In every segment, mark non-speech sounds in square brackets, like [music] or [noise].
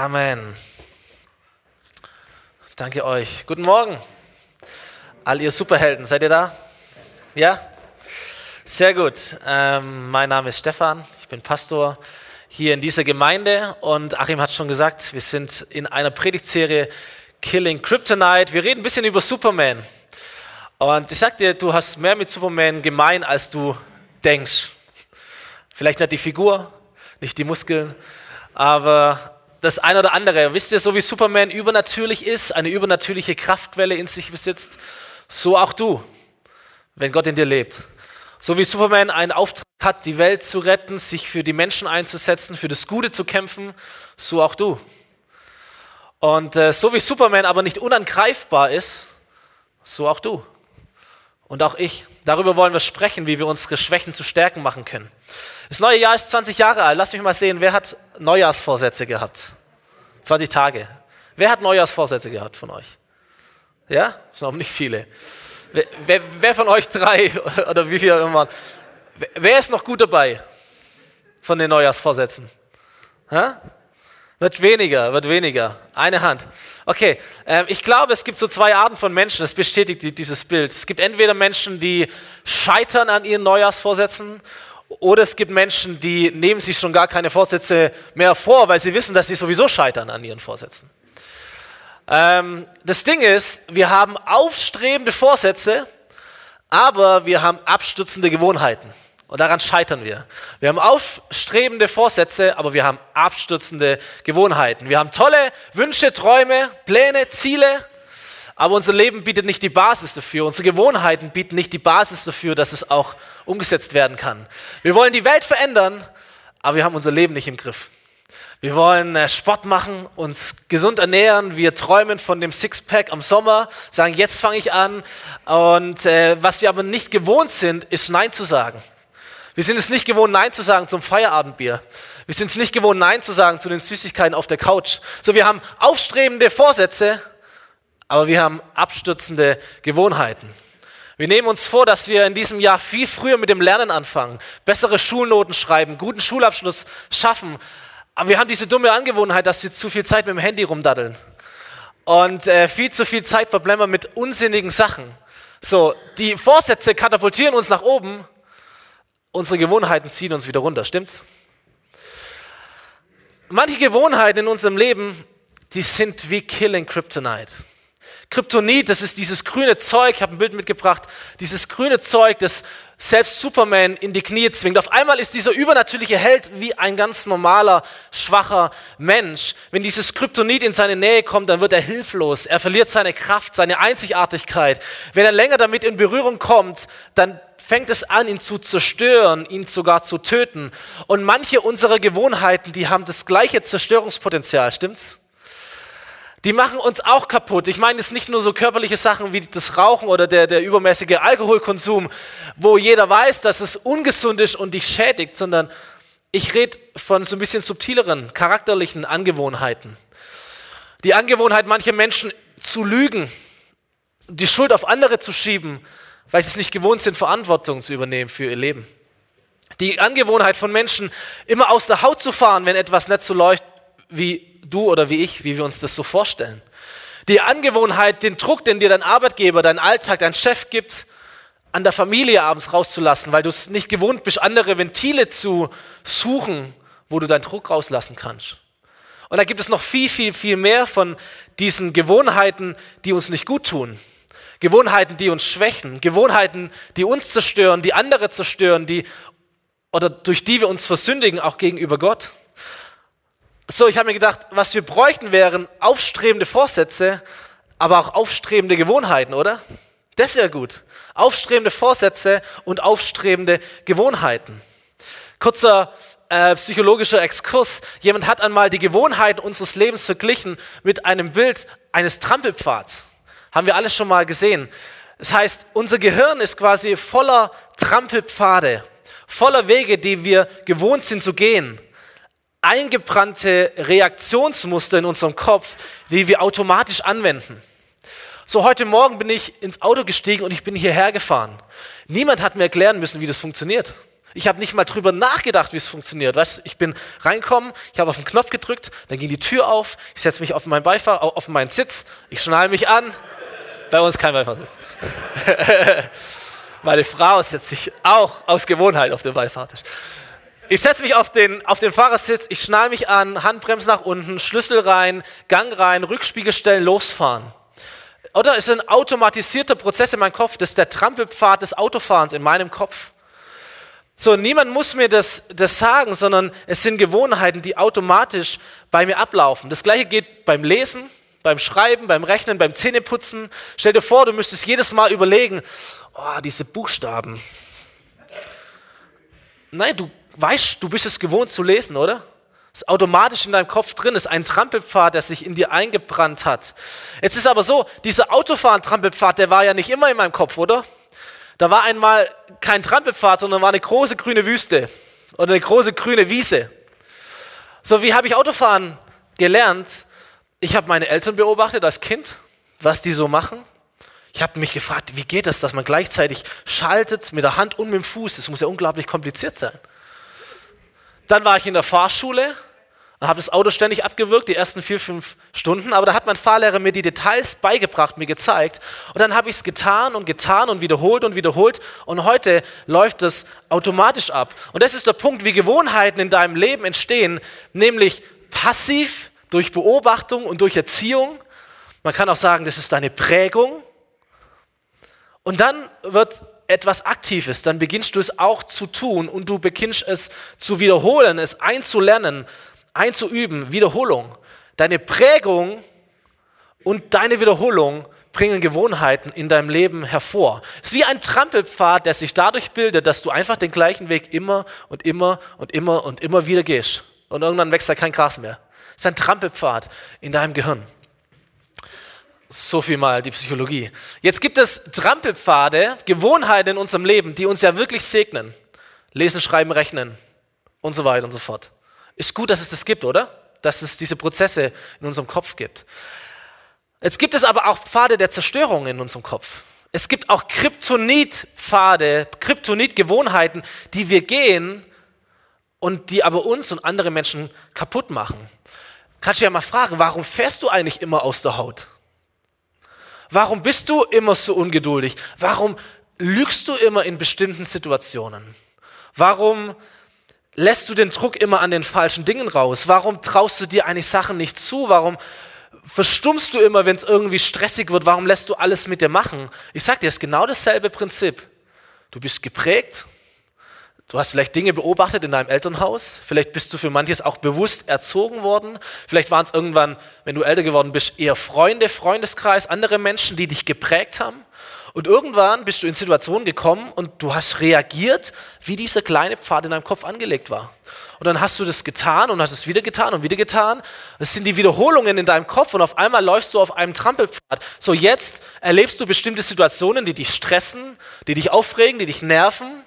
Amen. Danke euch. Guten Morgen. All ihr Superhelden, seid ihr da? Ja? Sehr gut. Ähm, mein Name ist Stefan, ich bin Pastor hier in dieser Gemeinde und Achim hat schon gesagt, wir sind in einer Predigtserie Killing Kryptonite. Wir reden ein bisschen über Superman. Und ich sag dir, du hast mehr mit Superman gemein, als du denkst. Vielleicht nicht die Figur, nicht die Muskeln, aber das eine oder andere. Wisst ihr, so wie Superman übernatürlich ist, eine übernatürliche Kraftquelle in sich besitzt, so auch du, wenn Gott in dir lebt. So wie Superman einen Auftrag hat, die Welt zu retten, sich für die Menschen einzusetzen, für das Gute zu kämpfen, so auch du. Und äh, so wie Superman aber nicht unangreifbar ist, so auch du. Und auch ich. Darüber wollen wir sprechen, wie wir unsere Schwächen zu Stärken machen können. Das neue Jahr ist 20 Jahre alt. Lass mich mal sehen, wer hat Neujahrsvorsätze gehabt? 20 Tage. Wer hat Neujahrsvorsätze gehabt von euch? Ja? Das sind auch nicht viele. Wer, wer, wer von euch drei [laughs] oder wie viele immer? Wer ist noch gut dabei von den Neujahrsvorsätzen? Ha? Wird weniger, wird weniger. Eine Hand. Okay, ähm, ich glaube, es gibt so zwei Arten von Menschen, das bestätigt dieses Bild. Es gibt entweder Menschen, die scheitern an ihren Neujahrsvorsätzen oder es gibt Menschen, die nehmen sich schon gar keine Vorsätze mehr vor, weil sie wissen, dass sie sowieso scheitern an ihren Vorsätzen. Ähm, das Ding ist, wir haben aufstrebende Vorsätze, aber wir haben abstützende Gewohnheiten. Und daran scheitern wir. Wir haben aufstrebende Vorsätze, aber wir haben abstützende Gewohnheiten. Wir haben tolle Wünsche, Träume, Pläne, Ziele, aber unser Leben bietet nicht die Basis dafür. Unsere Gewohnheiten bieten nicht die Basis dafür, dass es auch umgesetzt werden kann. Wir wollen die Welt verändern, aber wir haben unser Leben nicht im Griff. Wir wollen äh, Sport machen, uns gesund ernähren. Wir träumen von dem Sixpack am Sommer, sagen, jetzt fange ich an. Und äh, was wir aber nicht gewohnt sind, ist Nein zu sagen. Wir sind es nicht gewohnt, Nein zu sagen zum Feierabendbier. Wir sind es nicht gewohnt, Nein zu sagen zu den Süßigkeiten auf der Couch. So, wir haben aufstrebende Vorsätze, aber wir haben abstützende Gewohnheiten. Wir nehmen uns vor, dass wir in diesem Jahr viel früher mit dem Lernen anfangen, bessere Schulnoten schreiben, guten Schulabschluss schaffen. Aber wir haben diese dumme Angewohnheit, dass wir zu viel Zeit mit dem Handy rumdaddeln und äh, viel zu viel Zeit verblämmern mit unsinnigen Sachen. So, die Vorsätze katapultieren uns nach oben, unsere Gewohnheiten ziehen uns wieder runter, stimmt's? Manche Gewohnheiten in unserem Leben, die sind wie Killing Kryptonite. Kryptonit, das ist dieses grüne Zeug, ich habe ein Bild mitgebracht, dieses grüne Zeug, das selbst Superman in die Knie zwingt. Auf einmal ist dieser übernatürliche Held wie ein ganz normaler, schwacher Mensch. Wenn dieses Kryptonit in seine Nähe kommt, dann wird er hilflos. Er verliert seine Kraft, seine Einzigartigkeit. Wenn er länger damit in Berührung kommt, dann fängt es an, ihn zu zerstören, ihn sogar zu töten. Und manche unserer Gewohnheiten, die haben das gleiche Zerstörungspotenzial, stimmt's? Die machen uns auch kaputt. Ich meine, es ist nicht nur so körperliche Sachen wie das Rauchen oder der, der übermäßige Alkoholkonsum, wo jeder weiß, dass es ungesund ist und dich schädigt, sondern ich rede von so ein bisschen subtileren, charakterlichen Angewohnheiten. Die Angewohnheit mancher Menschen zu lügen, die Schuld auf andere zu schieben, weil sie es nicht gewohnt sind, Verantwortung zu übernehmen für ihr Leben. Die Angewohnheit von Menschen, immer aus der Haut zu fahren, wenn etwas nicht so läuft, wie du oder wie ich, wie wir uns das so vorstellen. Die Angewohnheit, den Druck, den dir dein Arbeitgeber, dein Alltag, dein Chef gibt, an der Familie abends rauszulassen, weil du es nicht gewohnt bist, andere Ventile zu suchen, wo du deinen Druck rauslassen kannst. Und da gibt es noch viel, viel, viel mehr von diesen Gewohnheiten, die uns nicht gut tun. Gewohnheiten, die uns schwächen. Gewohnheiten, die uns zerstören, die andere zerstören, die, oder durch die wir uns versündigen, auch gegenüber Gott. So, ich habe mir gedacht, was wir bräuchten, wären aufstrebende Vorsätze, aber auch aufstrebende Gewohnheiten, oder? Das wäre gut. Aufstrebende Vorsätze und aufstrebende Gewohnheiten. Kurzer äh, psychologischer Exkurs. Jemand hat einmal die Gewohnheiten unseres Lebens verglichen mit einem Bild eines Trampelpfads. Haben wir alles schon mal gesehen. Das heißt, unser Gehirn ist quasi voller Trampelpfade, voller Wege, die wir gewohnt sind zu gehen eingebrannte Reaktionsmuster in unserem Kopf, die wir automatisch anwenden. So, heute Morgen bin ich ins Auto gestiegen und ich bin hierher gefahren. Niemand hat mir erklären müssen, wie das funktioniert. Ich habe nicht mal drüber nachgedacht, wie es funktioniert. Weißt, ich bin reingekommen, ich habe auf den Knopf gedrückt, dann ging die Tür auf, ich setze mich auf meinen Beifahrer, auf meinen Sitz, ich schnall mich an. Bei uns kein Beifahrersitz. [laughs] Meine Frau setzt sich auch aus Gewohnheit auf den Beifahrertisch. Ich setze mich auf den, auf den Fahrersitz, ich schnall mich an, Handbremse nach unten, Schlüssel rein, Gang rein, Rückspiegel stellen, losfahren. Oder es ist ein automatisierter Prozess in meinem Kopf, das ist der Trampelpfad des Autofahrens in meinem Kopf. So, niemand muss mir das, das sagen, sondern es sind Gewohnheiten, die automatisch bei mir ablaufen. Das gleiche geht beim Lesen, beim Schreiben, beim Rechnen, beim Zähneputzen. Stell dir vor, du müsstest jedes Mal überlegen, oh, diese Buchstaben. Nein, du weißt, du bist es gewohnt zu lesen, oder? Ist automatisch in deinem Kopf drin, ist ein Trampelpfad, der sich in dir eingebrannt hat. Jetzt ist aber so, dieser Autofahren-Trampelpfad, der war ja nicht immer in meinem Kopf, oder? Da war einmal kein Trampelpfad, sondern war eine große grüne Wüste oder eine große grüne Wiese. So, wie habe ich Autofahren gelernt? Ich habe meine Eltern beobachtet als Kind, was die so machen. Ich habe mich gefragt, wie geht das, dass man gleichzeitig schaltet mit der Hand und mit dem Fuß? Das muss ja unglaublich kompliziert sein. Dann war ich in der Fahrschule und habe das Auto ständig abgewürgt, die ersten vier, fünf Stunden. Aber da hat mein Fahrlehrer mir die Details beigebracht, mir gezeigt. Und dann habe ich es getan und getan und wiederholt und wiederholt. Und heute läuft es automatisch ab. Und das ist der Punkt, wie Gewohnheiten in deinem Leben entstehen, nämlich passiv durch Beobachtung und durch Erziehung. Man kann auch sagen, das ist deine Prägung. Und dann wird etwas Aktives, dann beginnst du es auch zu tun und du beginnst es zu wiederholen, es einzulernen einzuüben, Wiederholung. Deine Prägung und deine Wiederholung bringen Gewohnheiten in deinem Leben hervor. Es ist wie ein Trampelpfad, der sich dadurch bildet, dass du einfach den gleichen Weg immer und immer und immer und immer wieder gehst. Und irgendwann wächst da kein Gras mehr. Es ist ein Trampelpfad in deinem Gehirn. So viel mal die Psychologie. Jetzt gibt es Trampelpfade, Gewohnheiten in unserem Leben, die uns ja wirklich segnen. Lesen, schreiben, rechnen und so weiter und so fort. Ist gut, dass es das gibt, oder? Dass es diese Prozesse in unserem Kopf gibt. Jetzt gibt es aber auch Pfade der Zerstörung in unserem Kopf. Es gibt auch Kryptonit-Pfade, Kryptonit-Gewohnheiten, die wir gehen und die aber uns und andere Menschen kaputt machen. Kannst du ja mal fragen, warum fährst du eigentlich immer aus der Haut? Warum bist du immer so ungeduldig? Warum lügst du immer in bestimmten Situationen? Warum lässt du den Druck immer an den falschen Dingen raus? Warum traust du dir eigentlich Sachen nicht zu? Warum verstummst du immer, wenn es irgendwie stressig wird? Warum lässt du alles mit dir machen? Ich sage dir, es ist genau dasselbe Prinzip. Du bist geprägt, Du hast vielleicht Dinge beobachtet in deinem Elternhaus. Vielleicht bist du für manches auch bewusst erzogen worden. Vielleicht waren es irgendwann, wenn du älter geworden bist, eher Freunde, Freundeskreis, andere Menschen, die dich geprägt haben. Und irgendwann bist du in Situationen gekommen und du hast reagiert, wie dieser kleine Pfad in deinem Kopf angelegt war. Und dann hast du das getan und hast es wieder getan und wieder getan. Es sind die Wiederholungen in deinem Kopf und auf einmal läufst du auf einem Trampelpfad. So jetzt erlebst du bestimmte Situationen, die dich stressen, die dich aufregen, die dich nerven,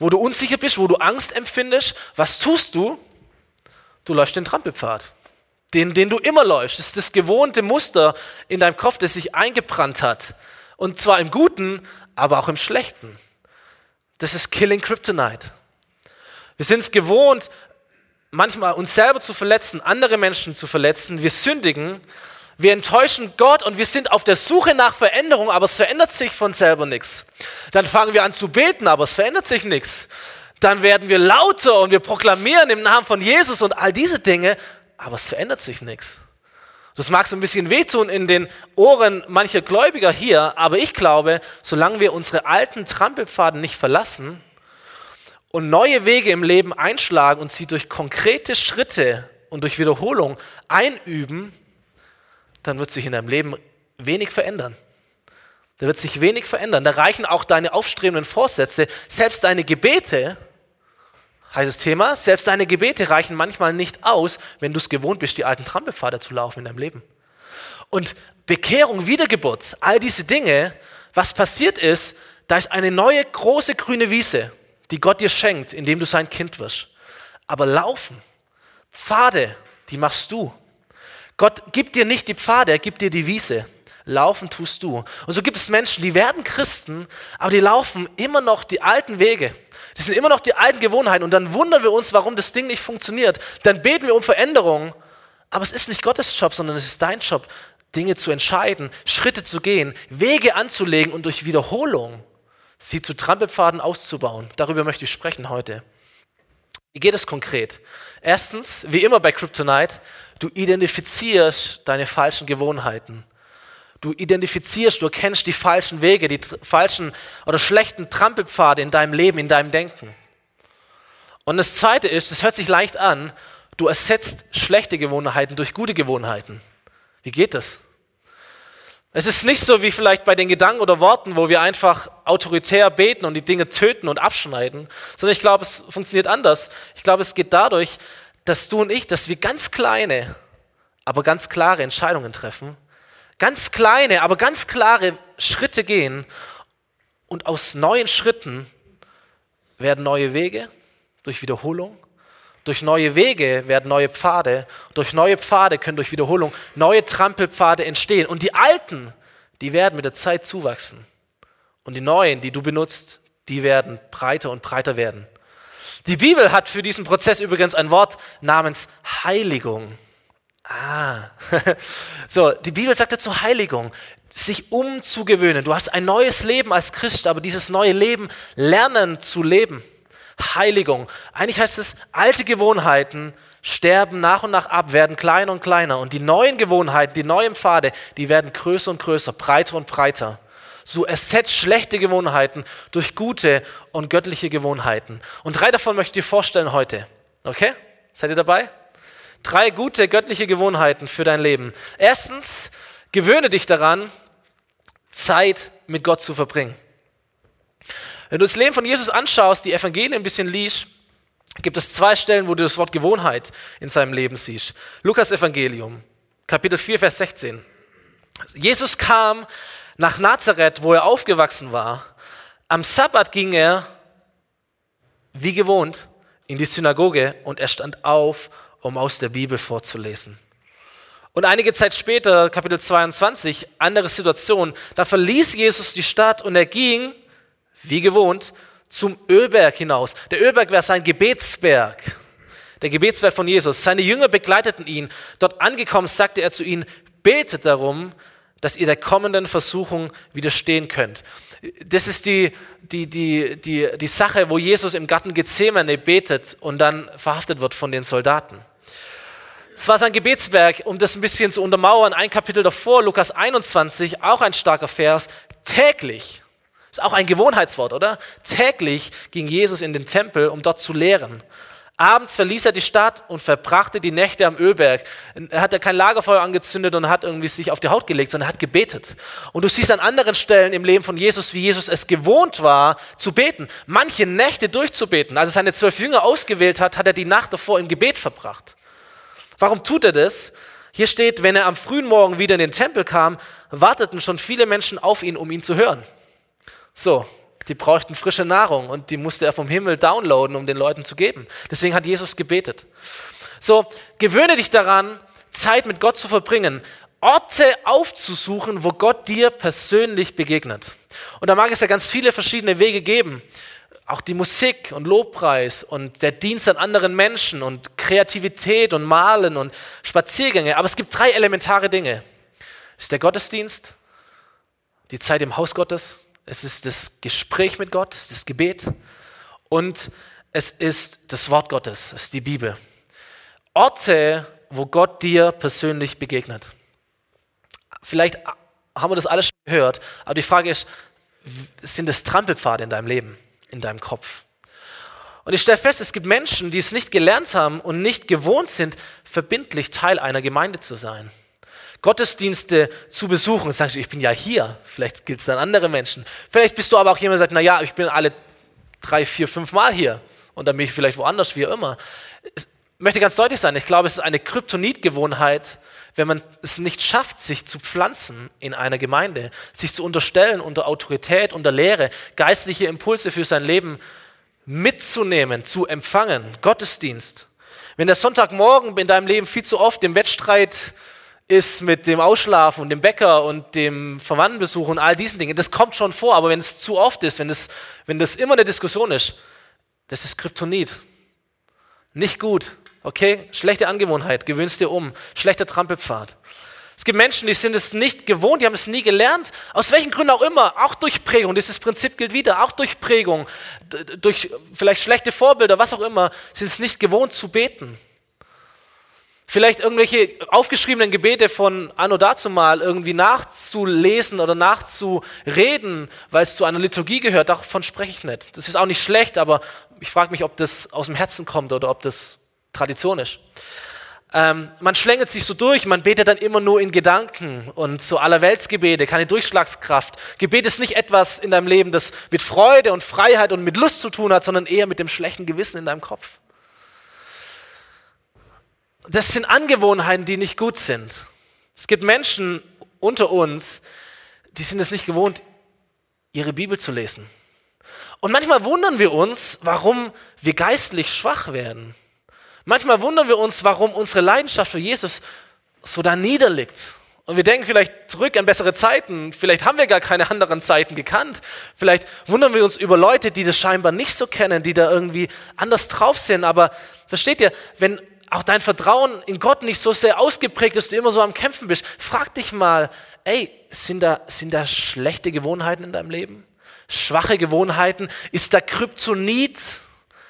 wo du unsicher bist, wo du Angst empfindest. Was tust du? Du läufst den Trampelpfad den, den du immer läufst. Das ist das gewohnte Muster in deinem Kopf, das sich eingebrannt hat. Und zwar im Guten, aber auch im Schlechten. Das ist Killing Kryptonite. Wir sind es gewohnt, manchmal uns selber zu verletzen, andere Menschen zu verletzen. Wir sündigen, wir enttäuschen Gott und wir sind auf der Suche nach Veränderung, aber es verändert sich von selber nichts. Dann fangen wir an zu beten, aber es verändert sich nichts. Dann werden wir lauter und wir proklamieren im Namen von Jesus und all diese Dinge, aber es verändert sich nichts. Das mag so ein bisschen wehtun in den Ohren mancher Gläubiger hier, aber ich glaube, solange wir unsere alten Trampelpfaden nicht verlassen und neue Wege im Leben einschlagen und sie durch konkrete Schritte und durch Wiederholung einüben, dann wird sich in deinem Leben wenig verändern. Da wird sich wenig verändern. Da reichen auch deine aufstrebenden Vorsätze, selbst deine Gebete, Heißes Thema, selbst deine Gebete reichen manchmal nicht aus, wenn du es gewohnt bist, die alten Trampelpfade zu laufen in deinem Leben. Und Bekehrung, Wiedergeburt, all diese Dinge, was passiert ist, da ist eine neue große grüne Wiese, die Gott dir schenkt, indem du sein Kind wirst. Aber laufen, Pfade, die machst du. Gott gibt dir nicht die Pfade, er gibt dir die Wiese. Laufen tust du. Und so gibt es Menschen, die werden Christen, aber die laufen immer noch die alten Wege. Die sind immer noch die alten Gewohnheiten und dann wundern wir uns, warum das Ding nicht funktioniert. Dann beten wir um Veränderung, aber es ist nicht Gottes Job, sondern es ist dein Job, Dinge zu entscheiden, Schritte zu gehen, Wege anzulegen und durch Wiederholung sie zu Trampelpfaden auszubauen. Darüber möchte ich sprechen heute. Wie geht es konkret? Erstens, wie immer bei Kryptonite, du identifizierst deine falschen Gewohnheiten. Du identifizierst, du erkennst die falschen Wege, die falschen oder schlechten Trampelpfade in deinem Leben, in deinem Denken. Und das Zweite ist, es hört sich leicht an, du ersetzt schlechte Gewohnheiten durch gute Gewohnheiten. Wie geht das? Es ist nicht so wie vielleicht bei den Gedanken oder Worten, wo wir einfach autoritär beten und die Dinge töten und abschneiden, sondern ich glaube, es funktioniert anders. Ich glaube, es geht dadurch, dass du und ich, dass wir ganz kleine, aber ganz klare Entscheidungen treffen, ganz kleine, aber ganz klare Schritte gehen und aus neuen Schritten werden neue Wege durch Wiederholung durch neue Wege werden neue Pfade. Durch neue Pfade können durch Wiederholung neue Trampelpfade entstehen. Und die alten, die werden mit der Zeit zuwachsen. Und die neuen, die du benutzt, die werden breiter und breiter werden. Die Bibel hat für diesen Prozess übrigens ein Wort namens Heiligung. Ah, [laughs] so, die Bibel sagt dazu Heiligung, sich umzugewöhnen. Du hast ein neues Leben als Christ, aber dieses neue Leben lernen zu leben. Heiligung. Eigentlich heißt es, alte Gewohnheiten sterben nach und nach ab, werden kleiner und kleiner. Und die neuen Gewohnheiten, die neuen Pfade, die werden größer und größer, breiter und breiter. So ersetzt schlechte Gewohnheiten durch gute und göttliche Gewohnheiten. Und drei davon möchte ich dir vorstellen heute. Okay? Seid ihr dabei? Drei gute göttliche Gewohnheiten für dein Leben. Erstens, gewöhne dich daran, Zeit mit Gott zu verbringen. Wenn du das Leben von Jesus anschaust, die Evangelien ein bisschen liest, gibt es zwei Stellen, wo du das Wort Gewohnheit in seinem Leben siehst. Lukas Evangelium, Kapitel 4, Vers 16. Jesus kam nach Nazareth, wo er aufgewachsen war. Am Sabbat ging er, wie gewohnt, in die Synagoge und er stand auf, um aus der Bibel vorzulesen. Und einige Zeit später, Kapitel 22, andere Situation, da verließ Jesus die Stadt und er ging wie gewohnt, zum Ölberg hinaus. Der Ölberg wäre sein Gebetsberg, der Gebetsberg von Jesus. Seine Jünger begleiteten ihn. Dort angekommen sagte er zu ihnen, betet darum, dass ihr der kommenden Versuchung widerstehen könnt. Das ist die, die, die, die, die Sache, wo Jesus im Garten Gethsemane betet und dann verhaftet wird von den Soldaten. Es war sein Gebetsberg, um das ein bisschen zu untermauern. Ein Kapitel davor, Lukas 21, auch ein starker Vers. Täglich ist auch ein Gewohnheitswort, oder? Täglich ging Jesus in den Tempel, um dort zu lehren. Abends verließ er die Stadt und verbrachte die Nächte am Ölberg. Er hat ja kein Lagerfeuer angezündet und hat irgendwie sich auf die Haut gelegt, sondern er hat gebetet. Und du siehst an anderen Stellen im Leben von Jesus, wie Jesus es gewohnt war, zu beten. Manche Nächte durchzubeten. Als er seine zwölf Jünger ausgewählt hat, hat er die Nacht davor im Gebet verbracht. Warum tut er das? Hier steht, wenn er am frühen Morgen wieder in den Tempel kam, warteten schon viele Menschen auf ihn, um ihn zu hören. So, die brauchten frische Nahrung und die musste er vom Himmel downloaden, um den Leuten zu geben. Deswegen hat Jesus gebetet. So, gewöhne dich daran, Zeit mit Gott zu verbringen, Orte aufzusuchen, wo Gott dir persönlich begegnet. Und da mag es ja ganz viele verschiedene Wege geben. Auch die Musik und Lobpreis und der Dienst an anderen Menschen und Kreativität und Malen und Spaziergänge. Aber es gibt drei elementare Dinge. Es ist der Gottesdienst, die Zeit im Haus Gottes es ist das Gespräch mit Gott, es ist das Gebet und es ist das Wort Gottes, es ist die Bibel. Orte, wo Gott dir persönlich begegnet. Vielleicht haben wir das alles schon gehört, aber die Frage ist, sind es Trampelpfade in deinem Leben, in deinem Kopf? Und ich stelle fest, es gibt Menschen, die es nicht gelernt haben und nicht gewohnt sind, verbindlich Teil einer Gemeinde zu sein. Gottesdienste zu besuchen. Sagst du, ich bin ja hier. Vielleicht gilt es dann andere Menschen. Vielleicht bist du aber auch jemand, der sagt, naja, ich bin alle drei, vier, fünf Mal hier. Und dann bin ich vielleicht woanders, wie immer. Ich möchte ganz deutlich sein, ich glaube, es ist eine Kryptonitgewohnheit, wenn man es nicht schafft, sich zu pflanzen in einer Gemeinde, sich zu unterstellen unter Autorität, unter Lehre, geistliche Impulse für sein Leben mitzunehmen, zu empfangen, Gottesdienst. Wenn der Sonntagmorgen in deinem Leben viel zu oft im Wettstreit ist mit dem Ausschlafen und dem Bäcker und dem Verwandtenbesuch und all diesen Dingen. Das kommt schon vor, aber wenn es zu oft ist, wenn das, wenn das immer eine Diskussion ist, Das ist Kryptonit. Nicht gut. Okay? Schlechte Angewohnheit. Gewöhnst dir um. Schlechter Trampelpfad. Es gibt Menschen, die sind es nicht gewohnt, die haben es nie gelernt, aus welchen Gründen auch immer, auch durch Prägung, dieses Prinzip gilt wieder, auch durch Prägung, durch vielleicht schlechte Vorbilder, was auch immer, sind es nicht gewohnt zu beten. Vielleicht irgendwelche aufgeschriebenen Gebete von Anno dazu mal irgendwie nachzulesen oder nachzureden, weil es zu einer Liturgie gehört, davon spreche ich nicht. Das ist auch nicht schlecht, aber ich frage mich, ob das aus dem Herzen kommt oder ob das Tradition ist. Ähm, man schlängelt sich so durch, man betet dann immer nur in Gedanken und so allerweltsgebete, keine Durchschlagskraft. Gebet ist nicht etwas in deinem Leben, das mit Freude und Freiheit und mit Lust zu tun hat, sondern eher mit dem schlechten Gewissen in deinem Kopf. Das sind Angewohnheiten, die nicht gut sind. Es gibt Menschen unter uns, die sind es nicht gewohnt, ihre Bibel zu lesen. Und manchmal wundern wir uns, warum wir geistlich schwach werden. Manchmal wundern wir uns, warum unsere Leidenschaft für Jesus so da niederliegt. Und wir denken vielleicht zurück an bessere Zeiten. Vielleicht haben wir gar keine anderen Zeiten gekannt. Vielleicht wundern wir uns über Leute, die das scheinbar nicht so kennen, die da irgendwie anders drauf sind. Aber versteht ihr, wenn auch dein Vertrauen in Gott nicht so sehr ausgeprägt ist, du immer so am Kämpfen bist, frag dich mal, ey, sind da, sind da schlechte Gewohnheiten in deinem Leben? Schwache Gewohnheiten? Ist da Kryptonit?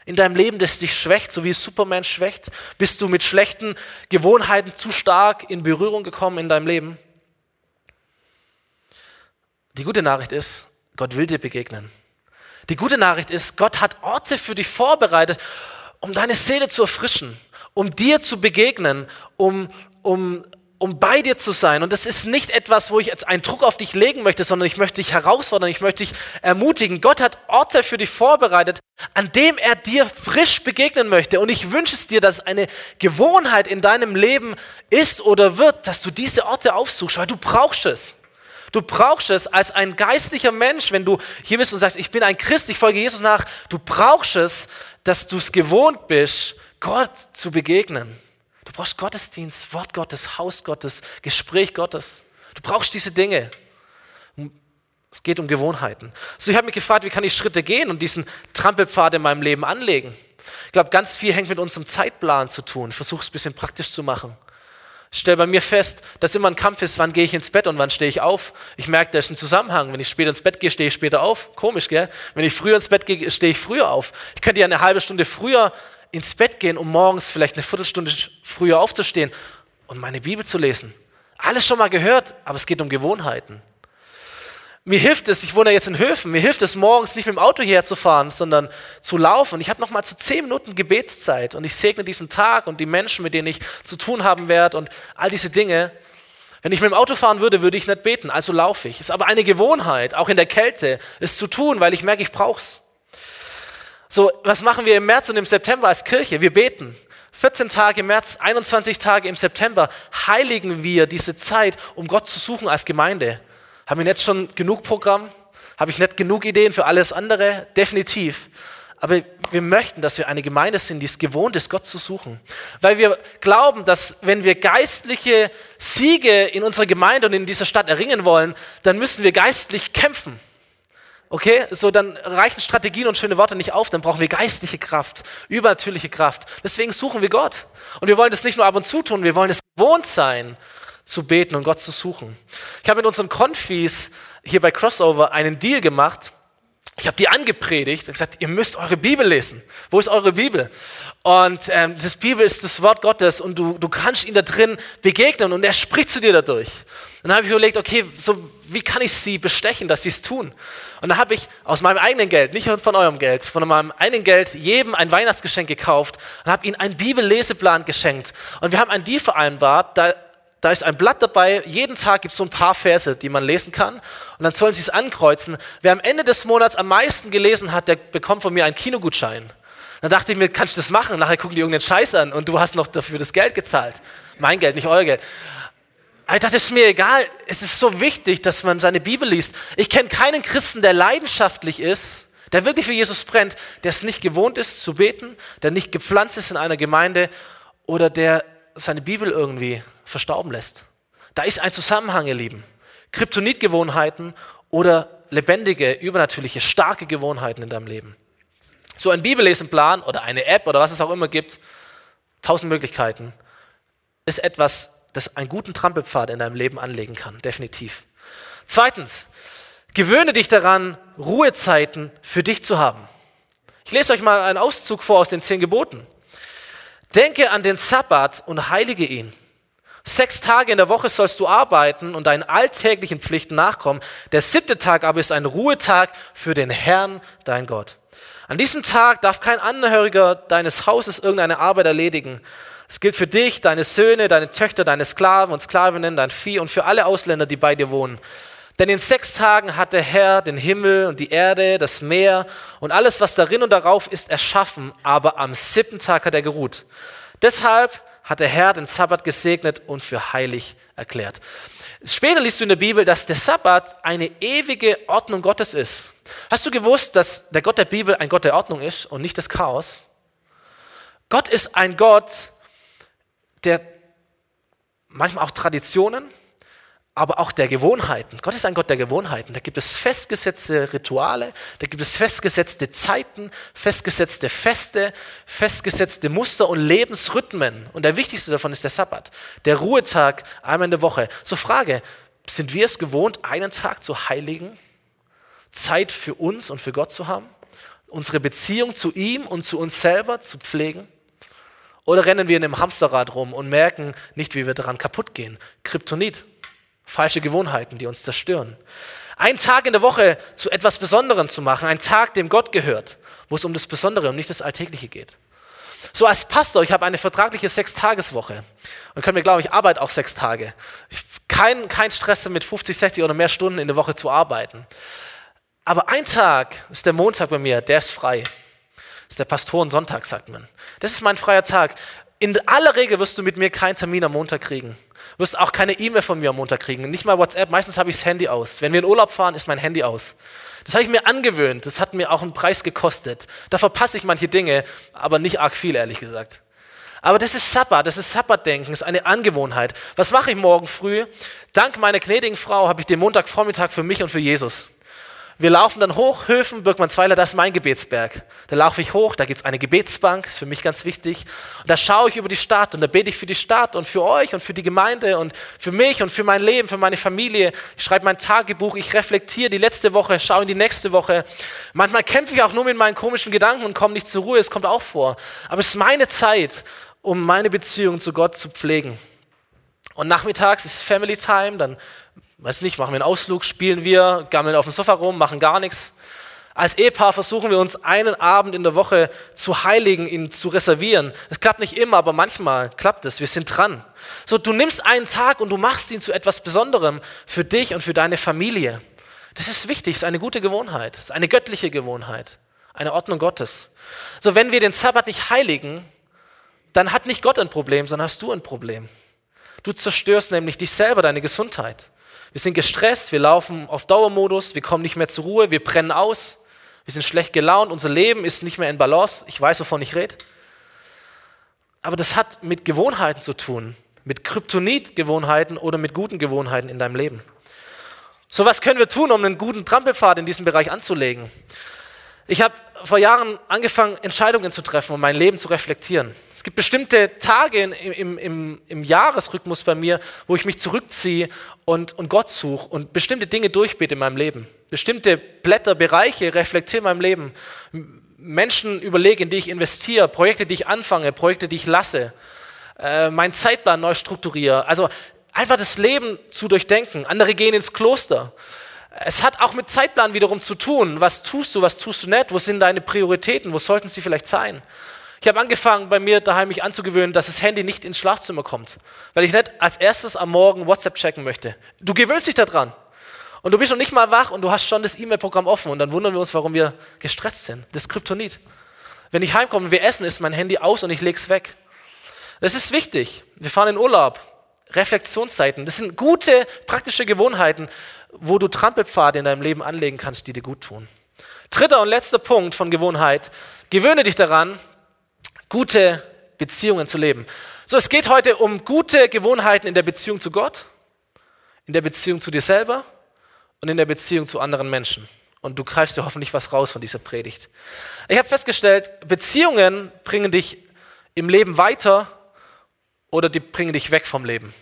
in deinem Leben, das dich schwächt, so wie Superman schwächt? Bist du mit schlechten Gewohnheiten zu stark in Berührung gekommen in deinem Leben? Die gute Nachricht ist, Gott will dir begegnen. Die gute Nachricht ist, Gott hat Orte für dich vorbereitet, um deine Seele zu erfrischen, um dir zu begegnen, um, um, um bei dir zu sein. Und das ist nicht etwas, wo ich jetzt einen Druck auf dich legen möchte, sondern ich möchte dich herausfordern, ich möchte dich ermutigen. Gott hat Orte für dich vorbereitet, an dem er dir frisch begegnen möchte. Und ich wünsche es dir, dass eine Gewohnheit in deinem Leben ist oder wird, dass du diese Orte aufsuchst, weil du brauchst es. Du brauchst es als ein geistlicher Mensch, wenn du hier bist und sagst, ich bin ein Christ, ich folge Jesus nach. Du brauchst es, dass du es gewohnt bist, Gott zu begegnen. Du brauchst Gottesdienst, Wort Gottes, Haus Gottes, Gespräch Gottes. Du brauchst diese Dinge. Es geht um Gewohnheiten. So, ich habe mich gefragt, wie kann ich Schritte gehen und diesen Trampelpfad in meinem Leben anlegen? Ich glaube, ganz viel hängt mit unserem Zeitplan zu tun. Ich versuche es ein bisschen praktisch zu machen. Ich stelle bei mir fest, dass immer ein Kampf ist, wann gehe ich ins Bett und wann stehe ich auf. Ich merke, da ist ein Zusammenhang. Wenn ich später ins Bett gehe, stehe ich später auf. Komisch, gell? Wenn ich früher ins Bett gehe, stehe ich früher auf. Ich könnte ja eine halbe Stunde früher ins Bett gehen, um morgens vielleicht eine Viertelstunde früher aufzustehen und meine Bibel zu lesen. Alles schon mal gehört, aber es geht um Gewohnheiten. Mir hilft es, ich wohne jetzt in Höfen, mir hilft es morgens nicht mit dem Auto hierher zu fahren, sondern zu laufen. Ich habe noch mal zu zehn Minuten Gebetszeit und ich segne diesen Tag und die Menschen, mit denen ich zu tun haben werde und all diese Dinge. Wenn ich mit dem Auto fahren würde, würde ich nicht beten, also laufe ich. Ist aber eine Gewohnheit, auch in der Kälte, es zu tun, weil ich merke, ich brauche es. So, was machen wir im März und im September als Kirche? Wir beten. 14 Tage im März, 21 Tage im September heiligen wir diese Zeit, um Gott zu suchen als Gemeinde. Haben wir nicht schon genug Programm? Habe ich nicht genug Ideen für alles andere? Definitiv. Aber wir möchten, dass wir eine Gemeinde sind, die es gewohnt ist, Gott zu suchen. Weil wir glauben, dass wenn wir geistliche Siege in unserer Gemeinde und in dieser Stadt erringen wollen, dann müssen wir geistlich kämpfen. Okay, so dann reichen Strategien und schöne Worte nicht auf, dann brauchen wir geistliche Kraft, übernatürliche Kraft. Deswegen suchen wir Gott. Und wir wollen das nicht nur ab und zu tun, wir wollen es gewohnt sein, zu beten und Gott zu suchen. Ich habe mit unseren Konfis hier bei Crossover einen Deal gemacht. Ich habe die angepredigt und gesagt, ihr müsst eure Bibel lesen. Wo ist eure Bibel? Und ähm, das Bibel ist das Wort Gottes und du, du kannst ihn da drin begegnen und er spricht zu dir dadurch. Dann habe ich überlegt, okay, so wie kann ich sie bestechen, dass sie es tun? Und da habe ich aus meinem eigenen Geld, nicht von eurem Geld, von meinem eigenen Geld jedem ein Weihnachtsgeschenk gekauft und habe ihnen einen Bibelleseplan geschenkt. Und wir haben einen Deal vereinbart, da, da ist ein Blatt dabei, jeden Tag gibt es so ein paar Verse, die man lesen kann. Und dann sollen sie es ankreuzen. Wer am Ende des Monats am meisten gelesen hat, der bekommt von mir einen Kinogutschein. Dann dachte ich mir, kannst du das machen? Nachher gucken die irgendeinen Scheiß an und du hast noch dafür das Geld gezahlt. Mein Geld, nicht euer Geld. Dachte, es ist mir egal. Es ist so wichtig, dass man seine Bibel liest. Ich kenne keinen Christen, der leidenschaftlich ist, der wirklich für Jesus brennt, der es nicht gewohnt ist zu beten, der nicht gepflanzt ist in einer Gemeinde oder der seine Bibel irgendwie verstauben lässt. Da ist ein Zusammenhang, ihr Lieben. Kryptonitgewohnheiten oder lebendige, übernatürliche, starke Gewohnheiten in deinem Leben. So ein Bibellesenplan oder eine App oder was es auch immer gibt, tausend Möglichkeiten, ist etwas, das einen guten Trampelpfad in deinem Leben anlegen kann, definitiv. Zweitens, gewöhne dich daran, Ruhezeiten für dich zu haben. Ich lese euch mal einen Auszug vor aus den zehn Geboten. Denke an den Sabbat und heilige ihn. Sechs Tage in der Woche sollst du arbeiten und deinen alltäglichen Pflichten nachkommen. Der siebte Tag aber ist ein Ruhetag für den Herrn, dein Gott. An diesem Tag darf kein Angehöriger deines Hauses irgendeine Arbeit erledigen. Es gilt für dich, deine Söhne, deine Töchter, deine Sklaven und Sklavinnen, dein Vieh und für alle Ausländer, die bei dir wohnen. Denn in sechs Tagen hat der Herr den Himmel und die Erde, das Meer und alles, was darin und darauf ist, erschaffen, aber am siebten Tag hat er geruht. Deshalb hat der Herr den Sabbat gesegnet und für heilig erklärt. Später liest du in der Bibel, dass der Sabbat eine ewige Ordnung Gottes ist. Hast du gewusst, dass der Gott der Bibel ein Gott der Ordnung ist und nicht des Chaos? Gott ist ein Gott, der manchmal auch Traditionen, aber auch der Gewohnheiten. Gott ist ein Gott der Gewohnheiten. Da gibt es festgesetzte Rituale, da gibt es festgesetzte Zeiten, festgesetzte Feste, festgesetzte Muster und Lebensrhythmen. Und der wichtigste davon ist der Sabbat, der Ruhetag einmal in der Woche. So Frage, sind wir es gewohnt, einen Tag zu heiligen, Zeit für uns und für Gott zu haben, unsere Beziehung zu ihm und zu uns selber zu pflegen? Oder rennen wir in einem Hamsterrad rum und merken nicht, wie wir daran kaputt gehen? Kryptonit, falsche Gewohnheiten, die uns zerstören. Einen Tag in der Woche zu etwas Besonderem zu machen, ein Tag, dem Gott gehört, wo es um das Besondere und nicht das Alltägliche geht. So als Pastor, ich habe eine vertragliche Sechstageswoche und können mir glauben, ich arbeite auch sechs Tage. Kein, kein Stress mit 50, 60 oder mehr Stunden in der Woche zu arbeiten. Aber ein Tag ist der Montag bei mir, der ist frei. Das ist der Pastorensonntag, sagt man. Das ist mein freier Tag. In aller Regel wirst du mit mir keinen Termin am Montag kriegen. Wirst auch keine E-Mail von mir am Montag kriegen. Nicht mal WhatsApp. Meistens habe ich das Handy aus. Wenn wir in Urlaub fahren, ist mein Handy aus. Das habe ich mir angewöhnt. Das hat mir auch einen Preis gekostet. Da verpasse ich manche Dinge, aber nicht arg viel, ehrlich gesagt. Aber das ist Sabbat, das ist Sabbatdenken, das ist eine Angewohnheit. Was mache ich morgen früh? Dank meiner gnädigen Frau habe ich den Montagvormittag für mich und für Jesus. Wir laufen dann hoch, Höfen, Birkmannsweiler, das ist mein Gebetsberg. Da laufe ich hoch, da gibt es eine Gebetsbank, ist für mich ganz wichtig. Und da schaue ich über die Stadt und da bete ich für die Stadt und für euch und für die Gemeinde und für mich und für mein Leben, für meine Familie. Ich schreibe mein Tagebuch, ich reflektiere die letzte Woche, schaue in die nächste Woche. Manchmal kämpfe ich auch nur mit meinen komischen Gedanken und komme nicht zur Ruhe, es kommt auch vor. Aber es ist meine Zeit, um meine Beziehung zu Gott zu pflegen. Und nachmittags ist Family Time, dann weiß nicht, machen wir einen Ausflug, spielen wir, gammeln auf dem Sofa rum, machen gar nichts. Als Ehepaar versuchen wir uns einen Abend in der Woche zu heiligen, ihn zu reservieren. Es klappt nicht immer, aber manchmal klappt es. Wir sind dran. So, du nimmst einen Tag und du machst ihn zu etwas Besonderem für dich und für deine Familie. Das ist wichtig, das ist eine gute Gewohnheit, das ist eine göttliche Gewohnheit, eine Ordnung Gottes. So, wenn wir den Sabbat nicht heiligen, dann hat nicht Gott ein Problem, sondern hast du ein Problem. Du zerstörst nämlich dich selber, deine Gesundheit. Wir sind gestresst, wir laufen auf Dauermodus, wir kommen nicht mehr zur Ruhe, wir brennen aus, wir sind schlecht gelaunt, unser Leben ist nicht mehr in Balance. Ich weiß, wovon ich rede. Aber das hat mit Gewohnheiten zu tun, mit Kryptonit-Gewohnheiten oder mit guten Gewohnheiten in deinem Leben. So was können wir tun, um einen guten Trampelpfad in diesem Bereich anzulegen? Ich habe vor Jahren angefangen, Entscheidungen zu treffen, um mein Leben zu reflektieren. Es gibt bestimmte Tage im, im, im, Jahresrhythmus bei mir, wo ich mich zurückziehe und, und Gott suche und bestimmte Dinge durchbete in meinem Leben. Bestimmte Blätter, Bereiche reflektiere in meinem Leben. Menschen überlege, in die ich investiere, Projekte, die ich anfange, Projekte, die ich lasse, äh, meinen Zeitplan neu strukturiere. Also einfach das Leben zu durchdenken. Andere gehen ins Kloster. Es hat auch mit Zeitplan wiederum zu tun. Was tust du, was tust du nicht? Wo sind deine Prioritäten? Wo sollten sie vielleicht sein? Ich habe angefangen, bei mir daheim mich anzugewöhnen, dass das Handy nicht ins Schlafzimmer kommt, weil ich nicht als erstes am Morgen WhatsApp checken möchte. Du gewöhnst dich daran. Und du bist noch nicht mal wach und du hast schon das E-Mail-Programm offen und dann wundern wir uns, warum wir gestresst sind. Das Kryptonit. Wenn ich heimkomme und wir essen, ist mein Handy aus und ich lege es weg. Das ist wichtig. Wir fahren in Urlaub. Reflexionszeiten. Das sind gute, praktische Gewohnheiten, wo du Trampelpfade in deinem Leben anlegen kannst, die dir gut tun. Dritter und letzter Punkt von Gewohnheit. Gewöhne dich daran, gute Beziehungen zu leben. So, es geht heute um gute Gewohnheiten in der Beziehung zu Gott, in der Beziehung zu dir selber und in der Beziehung zu anderen Menschen. und du greifst dir hoffentlich was raus von dieser Predigt. Ich habe festgestellt, Beziehungen bringen dich im Leben weiter oder die bringen dich weg vom Leben.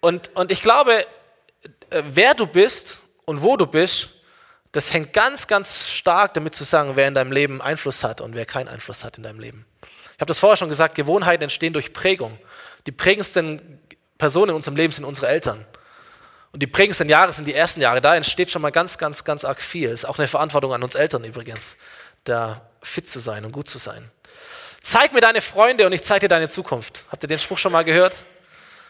Und, und ich glaube, äh, wer du bist und wo du bist, das hängt ganz, ganz stark damit zusammen, wer in deinem Leben Einfluss hat und wer keinen Einfluss hat in deinem Leben. Ich habe das vorher schon gesagt, Gewohnheiten entstehen durch Prägung. Die prägendsten Personen in unserem Leben sind unsere Eltern. Und die prägendsten Jahre sind die ersten Jahre. Da entsteht schon mal ganz, ganz, ganz arg viel. Ist auch eine Verantwortung an uns Eltern übrigens, da fit zu sein und gut zu sein. Zeig mir deine Freunde und ich zeige dir deine Zukunft. Habt ihr den Spruch schon mal gehört?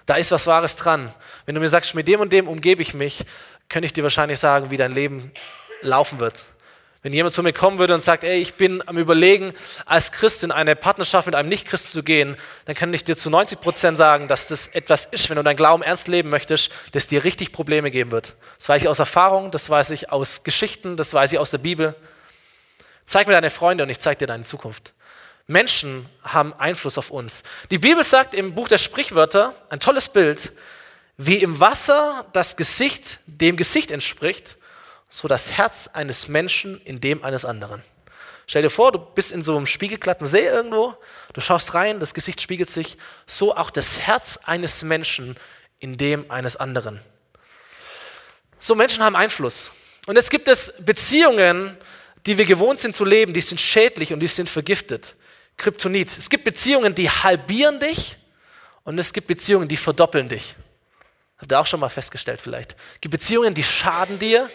Da ist was Wahres dran. Wenn du mir sagst, mit dem und dem umgebe ich mich, könnte ich dir wahrscheinlich sagen, wie dein Leben laufen wird. Wenn jemand zu mir kommen würde und sagt, ey, ich bin am Überlegen, als Christ in eine Partnerschaft mit einem Nichtchristen zu gehen, dann kann ich dir zu 90 Prozent sagen, dass das etwas ist, wenn du deinen Glauben ernst leben möchtest, das dir richtig Probleme geben wird. Das weiß ich aus Erfahrung, das weiß ich aus Geschichten, das weiß ich aus der Bibel. Zeig mir deine Freunde und ich zeige dir deine Zukunft. Menschen haben Einfluss auf uns. Die Bibel sagt im Buch der Sprichwörter, ein tolles Bild, wie im Wasser das Gesicht dem Gesicht entspricht, so das Herz eines Menschen in dem eines anderen. Stell dir vor, du bist in so einem spiegelglatten See irgendwo, du schaust rein, das Gesicht spiegelt sich, so auch das Herz eines Menschen in dem eines anderen. So Menschen haben Einfluss. Und es gibt es Beziehungen, die wir gewohnt sind zu leben, die sind schädlich und die sind vergiftet. Kryptonit. Es gibt Beziehungen, die halbieren dich und es gibt Beziehungen, die verdoppeln dich. Habt ihr auch schon mal festgestellt vielleicht. Es gibt Beziehungen, die schaden dir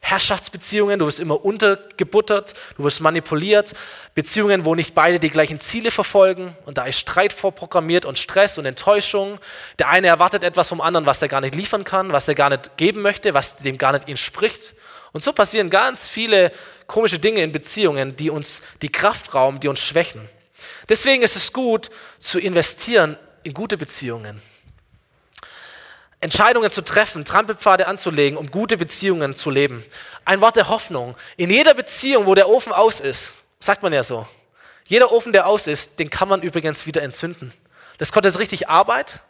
Herrschaftsbeziehungen, du wirst immer untergebuttert, du wirst manipuliert, Beziehungen, wo nicht beide die gleichen Ziele verfolgen und da ist Streit vorprogrammiert und Stress und Enttäuschung. Der eine erwartet etwas vom anderen, was er gar nicht liefern kann, was er gar nicht geben möchte, was dem gar nicht entspricht. Und so passieren ganz viele komische Dinge in Beziehungen, die uns die Kraft rauben, die uns schwächen. Deswegen ist es gut zu investieren in gute Beziehungen. Entscheidungen zu treffen, Trampelpfade anzulegen, um gute Beziehungen zu leben. Ein Wort der Hoffnung. In jeder Beziehung, wo der Ofen aus ist, sagt man ja so, jeder Ofen, der aus ist, den kann man übrigens wieder entzünden. Das kostet richtig Arbeit.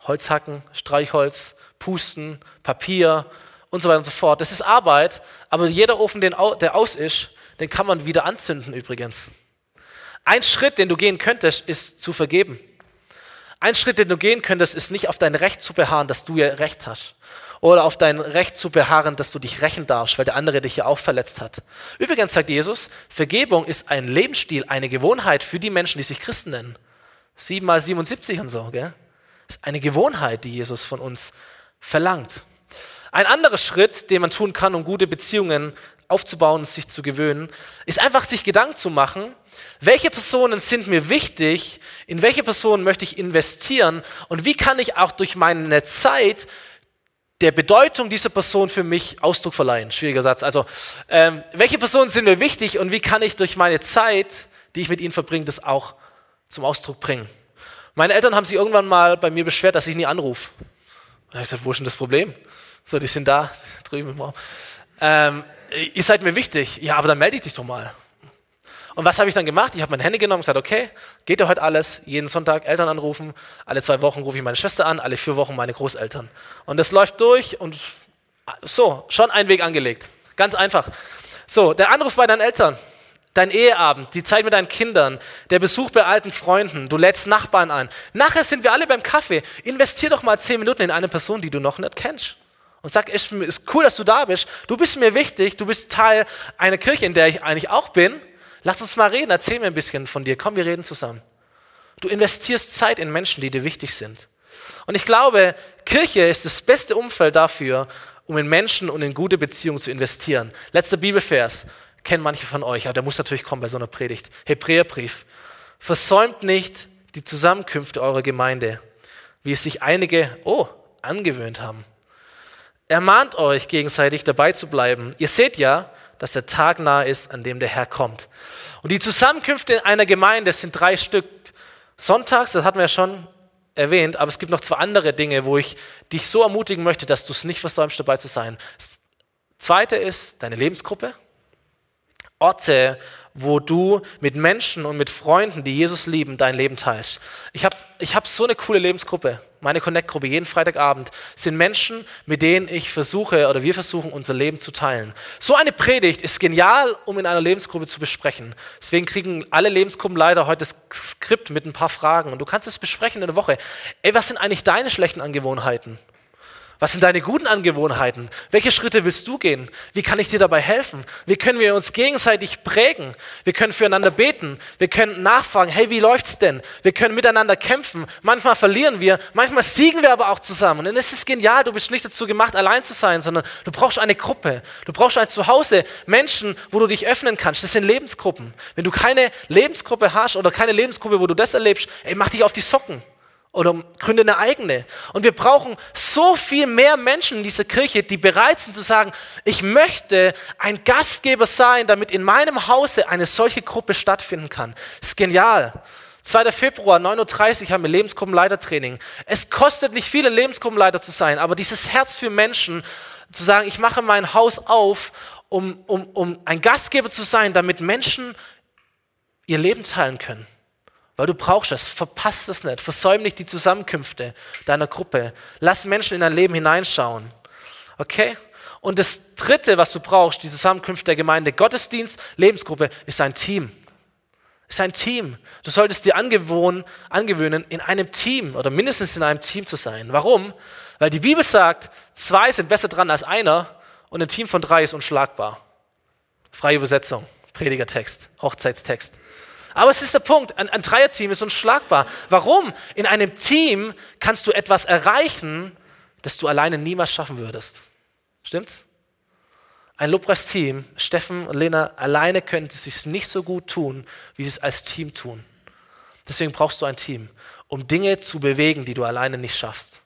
Holz hacken, Streichholz, Pusten, Papier und so weiter und so fort. Das ist Arbeit, aber jeder Ofen, der aus ist, den kann man wieder anzünden übrigens. Ein Schritt, den du gehen könntest, ist zu vergeben. Ein Schritt, den du gehen könntest, ist nicht auf dein Recht zu beharren, dass du ja Recht hast. Oder auf dein Recht zu beharren, dass du dich rächen darfst, weil der andere dich ja auch verletzt hat. Übrigens sagt Jesus, Vergebung ist ein Lebensstil, eine Gewohnheit für die Menschen, die sich Christen nennen. 7 mal 77 und so, gell? Das ist eine Gewohnheit, die Jesus von uns verlangt. Ein anderer Schritt, den man tun kann, um gute Beziehungen aufzubauen und sich zu gewöhnen, ist einfach sich Gedanken zu machen, welche Personen sind mir wichtig, in welche Personen möchte ich investieren und wie kann ich auch durch meine Zeit der Bedeutung dieser Person für mich Ausdruck verleihen. Schwieriger Satz. Also, ähm, welche Personen sind mir wichtig und wie kann ich durch meine Zeit, die ich mit ihnen verbringe, das auch zum Ausdruck bringen? Meine Eltern haben sich irgendwann mal bei mir beschwert, dass ich nie anrufe. Habe ich gesagt, wo ist denn das Problem? So, die sind da drüben im Raum. Ähm, ihr seid mir wichtig. Ja, aber dann melde ich dich doch mal. Und was habe ich dann gemacht? Ich habe mein Handy genommen und gesagt, okay, geht ja heute alles, jeden Sonntag Eltern anrufen, alle zwei Wochen rufe ich meine Schwester an, alle vier Wochen meine Großeltern. Und das läuft durch und so, schon ein Weg angelegt. Ganz einfach. So, der Anruf bei deinen Eltern, dein Eheabend, die Zeit mit deinen Kindern, der Besuch bei alten Freunden, du lädst Nachbarn ein. Nachher sind wir alle beim Kaffee. Investier doch mal zehn Minuten in eine Person, die du noch nicht kennst und sag, es ist cool, dass du da bist. Du bist mir wichtig, du bist Teil einer Kirche, in der ich eigentlich auch bin. Lass uns mal reden, erzähl mir ein bisschen von dir. Komm, wir reden zusammen. Du investierst Zeit in Menschen, die dir wichtig sind. Und ich glaube, Kirche ist das beste Umfeld dafür, um in Menschen und in gute Beziehungen zu investieren. Letzter Bibelvers, kennen manche von euch, aber der muss natürlich kommen bei so einer Predigt. Hebräerbrief. Versäumt nicht die Zusammenkünfte eurer Gemeinde, wie es sich einige, oh, angewöhnt haben. Ermahnt euch gegenseitig dabei zu bleiben. Ihr seht ja, dass der Tag nahe ist, an dem der Herr kommt. Und die Zusammenkünfte in einer Gemeinde sind drei Stück. Sonntags, das hatten wir ja schon erwähnt, aber es gibt noch zwei andere Dinge, wo ich dich so ermutigen möchte, dass du es nicht versäumst, dabei zu sein. Das zweite ist deine Lebensgruppe. Orte, wo du mit Menschen und mit Freunden, die Jesus lieben, dein Leben teilst. Ich habe ich hab so eine coole Lebensgruppe. Meine Connect-Gruppe jeden Freitagabend, sind Menschen, mit denen ich versuche oder wir versuchen, unser Leben zu teilen. So eine Predigt ist genial, um in einer Lebensgruppe zu besprechen. Deswegen kriegen alle Lebensgruppenleiter heute das Skript mit ein paar Fragen und du kannst es besprechen in der Woche. Ey, was sind eigentlich deine schlechten Angewohnheiten? Was sind deine guten Angewohnheiten? Welche Schritte willst du gehen? Wie kann ich dir dabei helfen? Wie können wir uns gegenseitig prägen? Wir können füreinander beten. Wir können nachfragen, hey, wie läuft's denn? Wir können miteinander kämpfen. Manchmal verlieren wir, manchmal siegen wir aber auch zusammen. Und es ist genial, du bist nicht dazu gemacht, allein zu sein, sondern du brauchst eine Gruppe. Du brauchst ein Zuhause, Menschen, wo du dich öffnen kannst. Das sind Lebensgruppen. Wenn du keine Lebensgruppe hast oder keine Lebensgruppe, wo du das erlebst, ey, mach dich auf die Socken oder gründe eine eigene. Und wir brauchen so viel mehr Menschen in dieser Kirche, die bereit sind zu sagen, ich möchte ein Gastgeber sein, damit in meinem Hause eine solche Gruppe stattfinden kann. Ist genial. 2. Februar, 9.30 Uhr haben wir Lebensgruppenleitertraining. Es kostet nicht viel, ein Lebensgruppenleiter zu sein, aber dieses Herz für Menschen, zu sagen, ich mache mein Haus auf, um, um, um ein Gastgeber zu sein, damit Menschen ihr Leben teilen können. Weil du brauchst es. Verpasst es nicht. Versäum nicht die Zusammenkünfte deiner Gruppe. Lass Menschen in dein Leben hineinschauen. Okay? Und das dritte, was du brauchst, die Zusammenkünfte der Gemeinde, Gottesdienst, Lebensgruppe, ist ein Team. Ist ein Team. Du solltest dir angewöhnen, angewöhnen, in einem Team oder mindestens in einem Team zu sein. Warum? Weil die Bibel sagt, zwei sind besser dran als einer und ein Team von drei ist unschlagbar. Freie Übersetzung, Predigertext, Hochzeitstext. Aber es ist der Punkt, ein, ein Dreierteam ist unschlagbar. Warum? In einem Team kannst du etwas erreichen, das du alleine niemals schaffen würdest. Stimmt's? Ein Lobpreisteam, Steffen und Lena alleine könnten es sich nicht so gut tun, wie sie es als Team tun. Deswegen brauchst du ein Team, um Dinge zu bewegen, die du alleine nicht schaffst.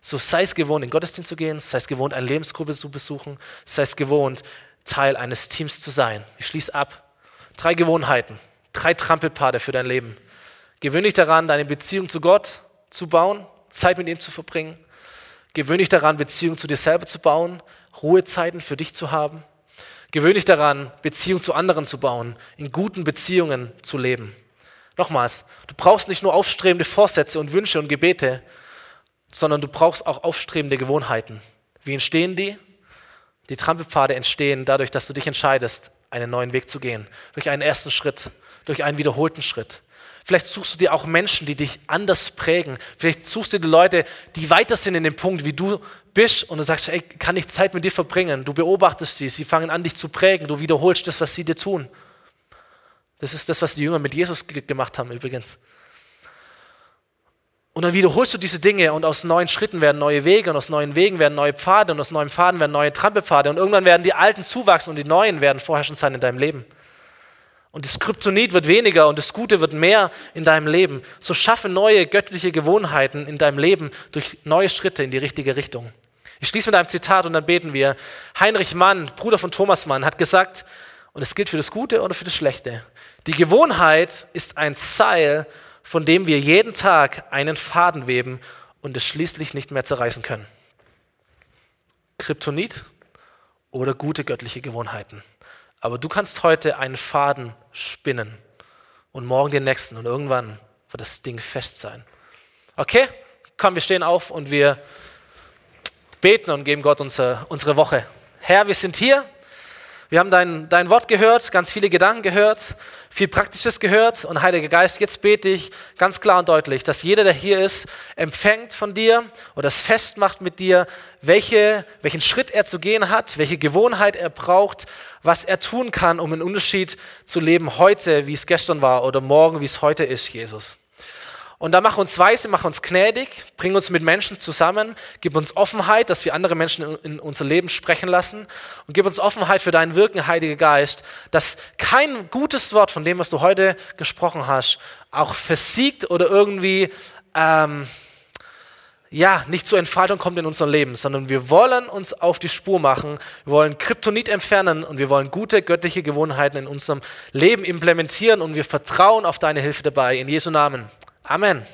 So sei es gewohnt, in den Gottesdienst zu gehen, sei es gewohnt, eine Lebensgruppe zu besuchen, sei es gewohnt, Teil eines Teams zu sein. Ich schließe ab. Drei Gewohnheiten, Drei Trampelpfade für dein Leben. Gewöhn dich daran, deine Beziehung zu Gott zu bauen, Zeit mit ihm zu verbringen. Gewöhn dich daran, Beziehung zu dir selber zu bauen, Ruhezeiten für dich zu haben. Gewöhn dich daran, Beziehung zu anderen zu bauen, in guten Beziehungen zu leben. Nochmals, du brauchst nicht nur aufstrebende Vorsätze und Wünsche und Gebete, sondern du brauchst auch aufstrebende Gewohnheiten. Wie entstehen die? Die Trampelpfade entstehen dadurch, dass du dich entscheidest, einen neuen Weg zu gehen, durch einen ersten Schritt durch einen wiederholten Schritt. Vielleicht suchst du dir auch Menschen, die dich anders prägen. Vielleicht suchst du dir Leute, die weiter sind in dem Punkt, wie du bist und du sagst, ey, kann ich Zeit mit dir verbringen? Du beobachtest sie, sie fangen an, dich zu prägen. Du wiederholst das, was sie dir tun. Das ist das, was die Jünger mit Jesus gemacht haben übrigens. Und dann wiederholst du diese Dinge und aus neuen Schritten werden neue Wege und aus neuen Wegen werden neue Pfade und aus neuen Pfaden werden neue Trampelpfade und irgendwann werden die alten zuwachsen und die neuen werden vorher schon sein in deinem Leben. Und das Kryptonit wird weniger und das Gute wird mehr in deinem Leben. So schaffe neue göttliche Gewohnheiten in deinem Leben durch neue Schritte in die richtige Richtung. Ich schließe mit einem Zitat und dann beten wir. Heinrich Mann, Bruder von Thomas Mann, hat gesagt, und es gilt für das Gute oder für das Schlechte, die Gewohnheit ist ein Seil, von dem wir jeden Tag einen Faden weben und es schließlich nicht mehr zerreißen können. Kryptonit oder gute göttliche Gewohnheiten. Aber du kannst heute einen Faden spinnen und morgen den nächsten und irgendwann wird das Ding fest sein. Okay? Komm, wir stehen auf und wir beten und geben Gott unsere, unsere Woche. Herr, wir sind hier wir haben dein, dein Wort gehört, ganz viele Gedanken gehört, viel Praktisches gehört. Und Heiliger Geist, jetzt bete ich ganz klar und deutlich, dass jeder, der hier ist, empfängt von dir oder es festmacht mit dir, welche, welchen Schritt er zu gehen hat, welche Gewohnheit er braucht, was er tun kann, um einen Unterschied zu leben heute, wie es gestern war oder morgen, wie es heute ist, Jesus. Und da mach uns weise, mach uns gnädig, bring uns mit Menschen zusammen, gib uns Offenheit, dass wir andere Menschen in unser Leben sprechen lassen und gib uns Offenheit für deinen Wirken, Heiliger Geist, dass kein gutes Wort von dem, was du heute gesprochen hast, auch versiegt oder irgendwie ähm, ja, nicht zur Entfaltung kommt in unserem Leben, sondern wir wollen uns auf die Spur machen, wir wollen Kryptonit entfernen und wir wollen gute göttliche Gewohnheiten in unserem Leben implementieren und wir vertrauen auf deine Hilfe dabei. In Jesu Namen. Amen.